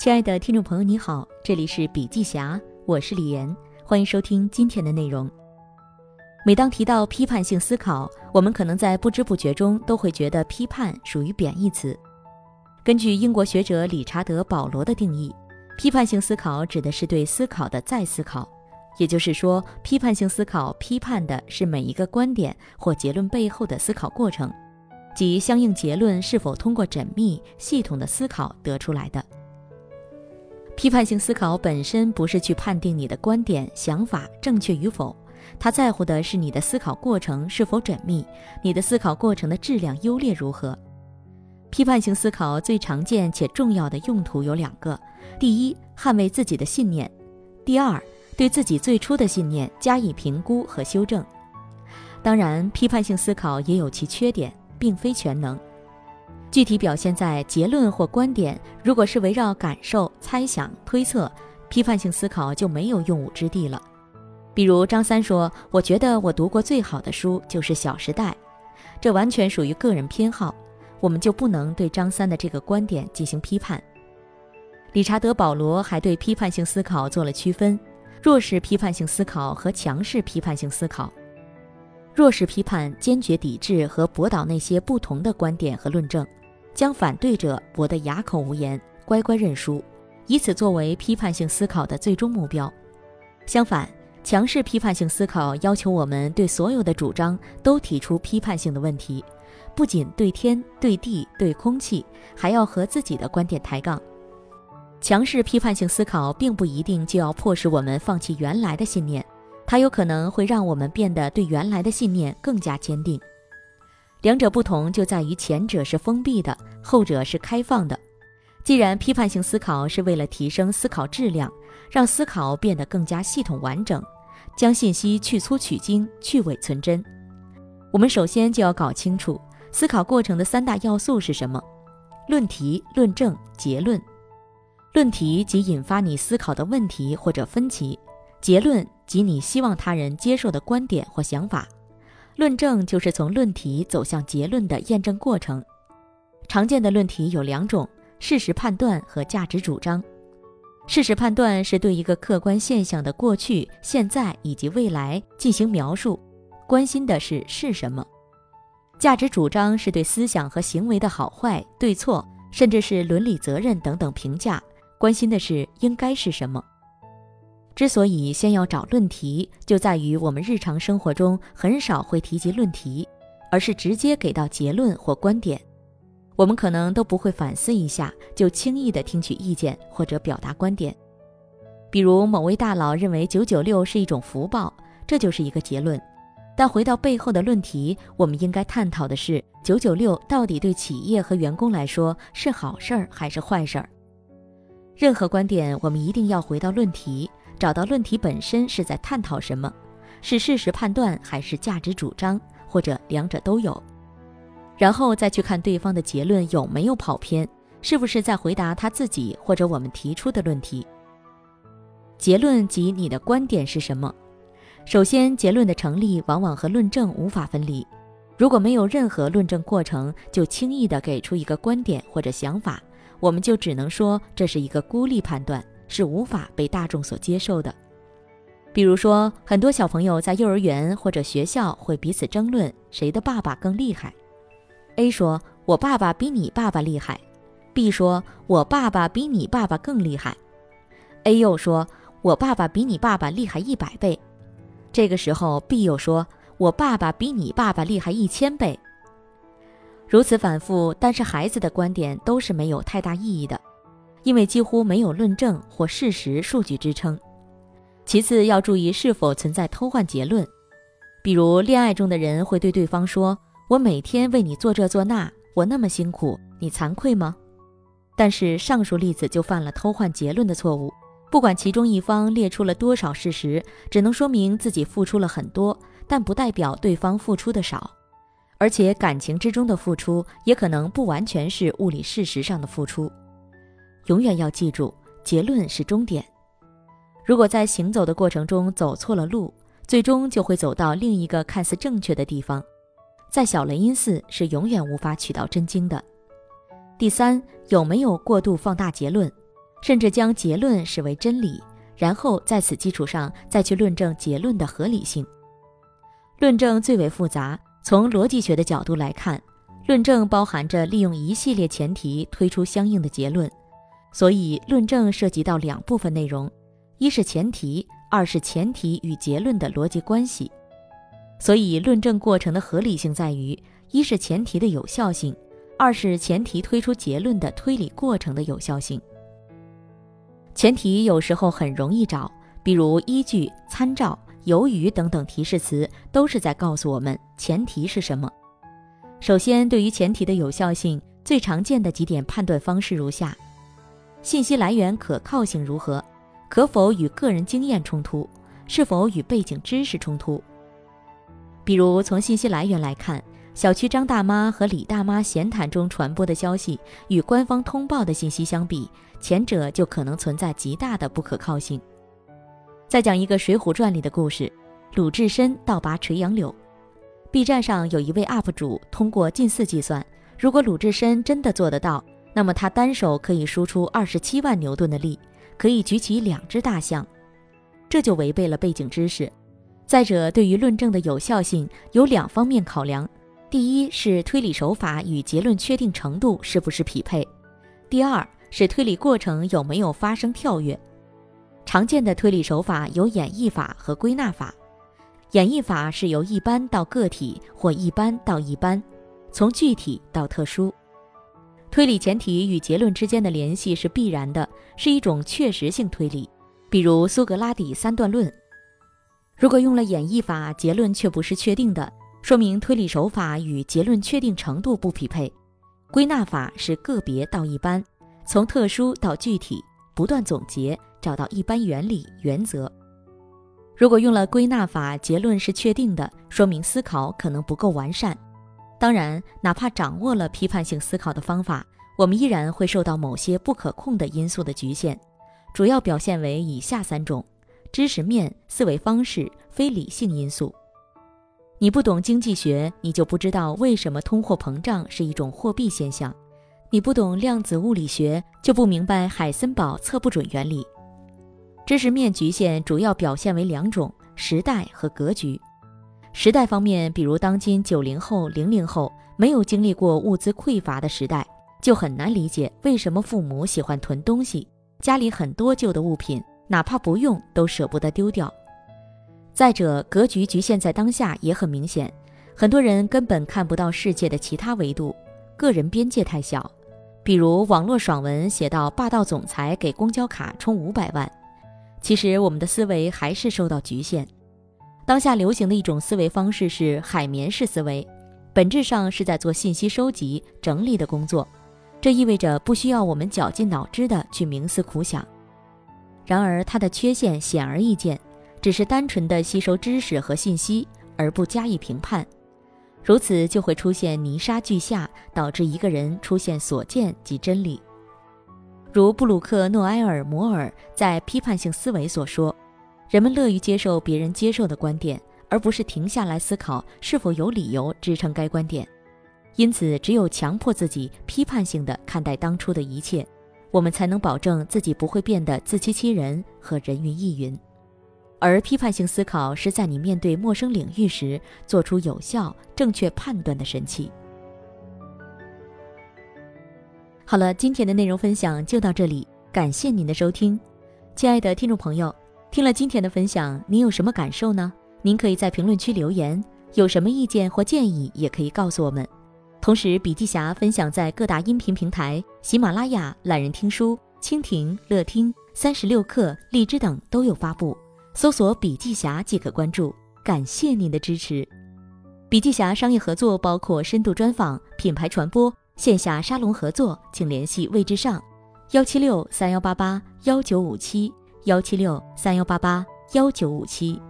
亲爱的听众朋友，你好，这里是笔记侠，我是李岩，欢迎收听今天的内容。每当提到批判性思考，我们可能在不知不觉中都会觉得批判属于贬义词。根据英国学者理查德·保罗的定义，批判性思考指的是对思考的再思考，也就是说，批判性思考批判的是每一个观点或结论背后的思考过程，即相应结论是否通过缜密系统的思考得出来的。批判性思考本身不是去判定你的观点、想法正确与否，他在乎的是你的思考过程是否缜密，你的思考过程的质量优劣如何。批判性思考最常见且重要的用途有两个：第一，捍卫自己的信念；第二，对自己最初的信念加以评估和修正。当然，批判性思考也有其缺点，并非全能。具体表现在结论或观点，如果是围绕感受、猜想、推测，批判性思考就没有用武之地了。比如张三说：“我觉得我读过最好的书就是《小时代》，这完全属于个人偏好。”我们就不能对张三的这个观点进行批判。理查德·保罗还对批判性思考做了区分：弱势批判性思考和强势批判性思考。弱势批判坚决抵制和驳倒那些不同的观点和论证，将反对者驳得哑口无言，乖乖认输，以此作为批判性思考的最终目标。相反，强势批判性思考要求我们对所有的主张都提出批判性的问题。不仅对天、对地、对空气，还要和自己的观点抬杠。强势批判性思考并不一定就要迫使我们放弃原来的信念，它有可能会让我们变得对原来的信念更加坚定。两者不同就在于前者是封闭的，后者是开放的。既然批判性思考是为了提升思考质量，让思考变得更加系统完整，将信息去粗取精、去伪存真，我们首先就要搞清楚。思考过程的三大要素是什么？论题、论证、结论。论题即引发你思考的问题或者分歧，结论即你希望他人接受的观点或想法，论证就是从论题走向结论的验证过程。常见的论题有两种：事实判断和价值主张。事实判断是对一个客观现象的过去、现在以及未来进行描述，关心的是是什么。价值主张是对思想和行为的好坏、对错，甚至是伦理责任等等评价，关心的是应该是什么。之所以先要找论题，就在于我们日常生活中很少会提及论题，而是直接给到结论或观点。我们可能都不会反思一下，就轻易的听取意见或者表达观点。比如某位大佬认为九九六是一种福报，这就是一个结论。但回到背后的论题，我们应该探讨的是“九九六”到底对企业和员工来说是好事儿还是坏事儿？任何观点，我们一定要回到论题，找到论题本身是在探讨什么，是事实判断还是价值主张，或者两者都有，然后再去看对方的结论有没有跑偏，是不是在回答他自己或者我们提出的论题。结论及你的观点是什么？首先，结论的成立往往和论证无法分离。如果没有任何论证过程，就轻易地给出一个观点或者想法，我们就只能说这是一个孤立判断，是无法被大众所接受的。比如说，很多小朋友在幼儿园或者学校会彼此争论谁的爸爸更厉害。A 说：“我爸爸比你爸爸厉害。”B 说：“我爸爸比你爸爸更厉害。”A 又说：“我爸爸比你爸爸厉害一百倍。”这个时候，B 又说：“我爸爸比你爸爸厉害一千倍。”如此反复，但是孩子的观点都是没有太大意义的，因为几乎没有论证或事实数据支撑。其次，要注意是否存在偷换结论，比如恋爱中的人会对对方说：“我每天为你做这做那，我那么辛苦，你惭愧吗？”但是上述例子就犯了偷换结论的错误。不管其中一方列出了多少事实，只能说明自己付出了很多，但不代表对方付出的少。而且感情之中的付出也可能不完全是物理事实上的付出。永远要记住，结论是终点。如果在行走的过程中走错了路，最终就会走到另一个看似正确的地方。在小雷音寺是永远无法取到真经的。第三，有没有过度放大结论？甚至将结论视为真理，然后在此基础上再去论证结论的合理性。论证最为复杂，从逻辑学的角度来看，论证包含着利用一系列前提推出相应的结论，所以论证涉及到两部分内容：一是前提，二是前提与结论的逻辑关系。所以论证过程的合理性在于，一是前提的有效性。二是前提推出结论的推理过程的有效性。前提有时候很容易找，比如依据、参照、由于等等提示词，都是在告诉我们前提是什么。首先，对于前提的有效性，最常见的几点判断方式如下：信息来源可靠性如何？可否与个人经验冲突？是否与背景知识冲突？比如从信息来源来看。小区张大妈和李大妈闲谈中传播的消息，与官方通报的信息相比，前者就可能存在极大的不可靠性。再讲一个《水浒传》里的故事：鲁智深倒拔垂杨柳。B 站上有一位 UP 主通过近似计算，如果鲁智深真的做得到，那么他单手可以输出二十七万牛顿的力，可以举起两只大象。这就违背了背景知识。再者，对于论证的有效性，有两方面考量。第一是推理手法与结论确定程度是不是匹配，第二是推理过程有没有发生跳跃。常见的推理手法有演绎法和归纳法。演绎法是由一般到个体或一般到一般，从具体到特殊。推理前提与结论之间的联系是必然的，是一种确实性推理，比如苏格拉底三段论。如果用了演绎法，结论却不是确定的。说明推理手法与结论确定程度不匹配，归纳法是个别到一般，从特殊到具体，不断总结，找到一般原理原则。如果用了归纳法，结论是确定的，说明思考可能不够完善。当然，哪怕掌握了批判性思考的方法，我们依然会受到某些不可控的因素的局限，主要表现为以下三种：知识面、思维方式、非理性因素。你不懂经济学，你就不知道为什么通货膨胀是一种货币现象；你不懂量子物理学，就不明白海森堡测不准原理。知识面局限主要表现为两种：时代和格局。时代方面，比如当今九零后、零零后没有经历过物资匮乏的时代，就很难理解为什么父母喜欢囤东西，家里很多旧的物品，哪怕不用都舍不得丢掉。再者，格局局限在当下也很明显，很多人根本看不到世界的其他维度，个人边界太小。比如网络爽文写到霸道总裁给公交卡充五百万，其实我们的思维还是受到局限。当下流行的一种思维方式是海绵式思维，本质上是在做信息收集整理的工作，这意味着不需要我们绞尽脑汁的去冥思苦想。然而它的缺陷显而易见。只是单纯的吸收知识和信息，而不加以评判，如此就会出现泥沙俱下，导致一个人出现所见即真理。如布鲁克·诺埃尔·摩尔在《批判性思维》所说：“人们乐于接受别人接受的观点，而不是停下来思考是否有理由支撑该观点。因此，只有强迫自己批判性的看待当初的一切，我们才能保证自己不会变得自欺欺人和人云亦云。”而批判性思考是在你面对陌生领域时做出有效、正确判断的神器。好了，今天的内容分享就到这里，感谢您的收听，亲爱的听众朋友，听了今天的分享，您有什么感受呢？您可以在评论区留言，有什么意见或建议也可以告诉我们。同时，笔记侠分享在各大音频平台，喜马拉雅、懒人听书、蜻蜓、乐听、三十六课、荔枝等都有发布。搜索“笔记侠”即可关注，感谢您的支持。笔记侠商业合作包括深度专访、品牌传播、线下沙龙合作，请联系魏之上，幺七六三幺八八幺九五七，幺七六三幺八八幺九五七。